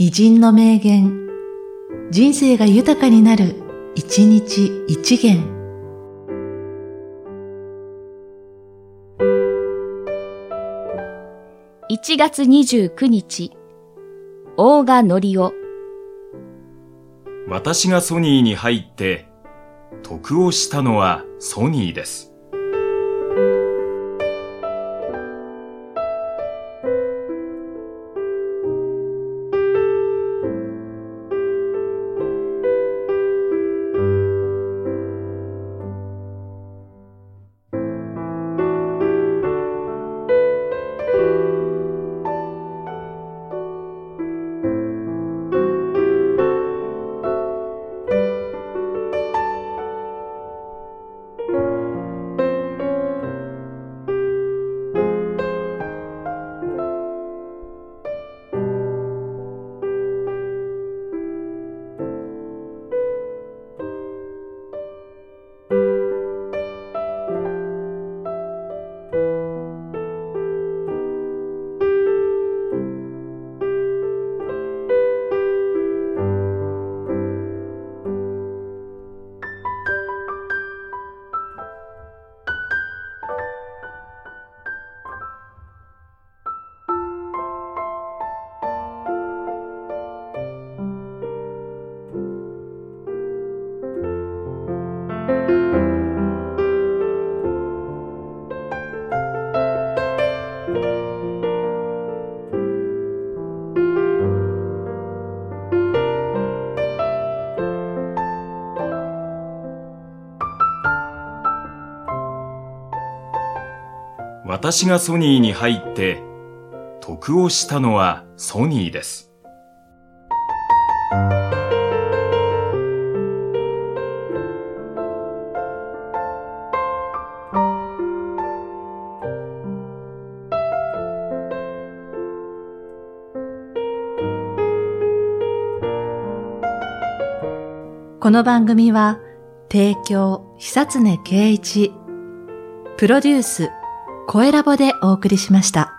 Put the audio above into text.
偉人の名言、人生が豊かになる、一日一元。1月29日、大賀のりお。私がソニーに入って、得をしたのはソニーです。私がソニーに入って、得をしたのはソニーです。この番組は、提供、久常圭一、プロデュース、声ラボでお送りしました。